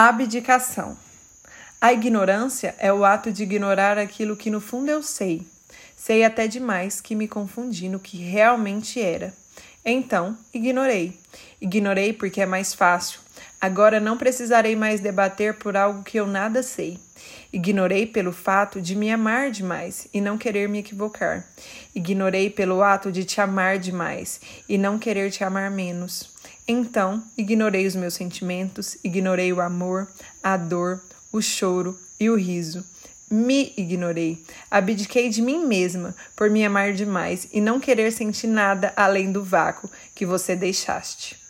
Abdicação. A ignorância é o ato de ignorar aquilo que no fundo eu sei. Sei até demais que me confundi no que realmente era. Então, ignorei. Ignorei porque é mais fácil. Agora não precisarei mais debater por algo que eu nada sei. Ignorei pelo fato de me amar demais e não querer me equivocar. Ignorei pelo ato de te amar demais e não querer te amar menos. Então, ignorei os meus sentimentos, ignorei o amor, a dor, o choro e o riso. Me ignorei, abdiquei de mim mesma por me amar demais e não querer sentir nada além do vácuo que você deixaste.